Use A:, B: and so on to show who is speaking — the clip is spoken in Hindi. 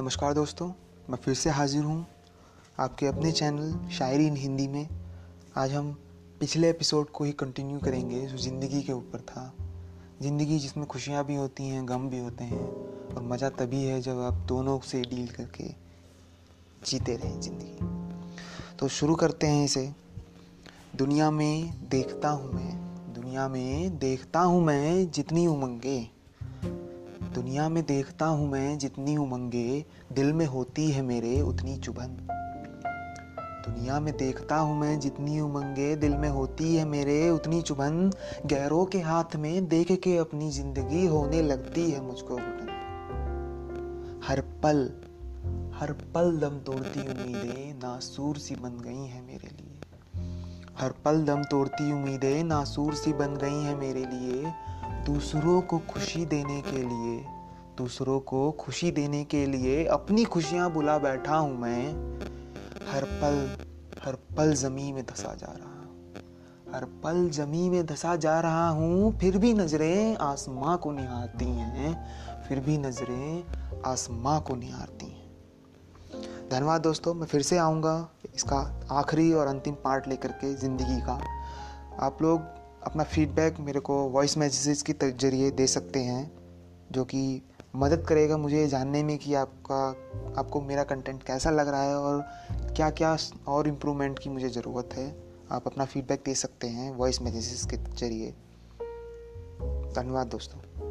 A: नमस्कार दोस्तों, मैं फिर से हाजिर हूँ आपके अपने चैनल शायरी इन हिंदी में। आज हम पिछले एपिसोड को ही कंटिन्यू करेंगे, जो ज़िंदगी के ऊपर था। ज़िंदगी जिसमें खुशियाँ भी होती हैं, गम भी होते हैं, और मज़ा तभी है जब आप दोनों से डील करके जीते रहें ज़िंदगी। तो शुरू करते हैं इसे। दुनिया में देखता हूँ मैं, दुनिया में देखता हूँ मैं जितनी उमंगे दुनिया में देखता हूँ मैं, जितनी उमंगे दिल में होती है मेरे, उतनी चुभन। दुनिया में देखता हूँ मैं, जितनी उमंगे दिल में होती है मेरे, उतनी चुभन। गैरों के हाथ में देख के अपनी ज़िंदगी होने लगती है मुझको घुटन हर पल हर पल दम तोड़ती उम्मीदें नासूर सी बन गई हैं मेरे लिए। हर पल दम तोड़ती उम्मीदें नासूर सी बन गई हैं मेरे लिए। दूसरों को खुशी देने के लिए, दूसरों को खुशी देने के लिए अपनी खुशियाँ बुला बैठा हूँ मैं, हर पल हर पल जमी में धसा जा रहा हर पल जमी में धसा जा रहा हूँ, फिर भी नज़रें आसमां को निहारती हैं, फिर भी नज़रें आसमां को निहारती हैं। धन्यवाद दोस्तों, मैं फिर से आऊँगा इसका आखिरी और अंतिम पार्ट लेकर के ज़िंदगी का। आप लोग अपना फीडबैक मेरे को वॉइस मैसेज के ज़रिए दे सकते हैं, जो कि मदद करेगा मुझे जानने में कि आपका, आपको मेरा कंटेंट कैसा लग रहा है और क्या क्या और इम्प्रूवमेंट की मुझे ज़रूरत है। आप अपना फीडबैक दे सकते हैं वॉइस मैसेज के ज़रिए। धन्यवाद दोस्तों।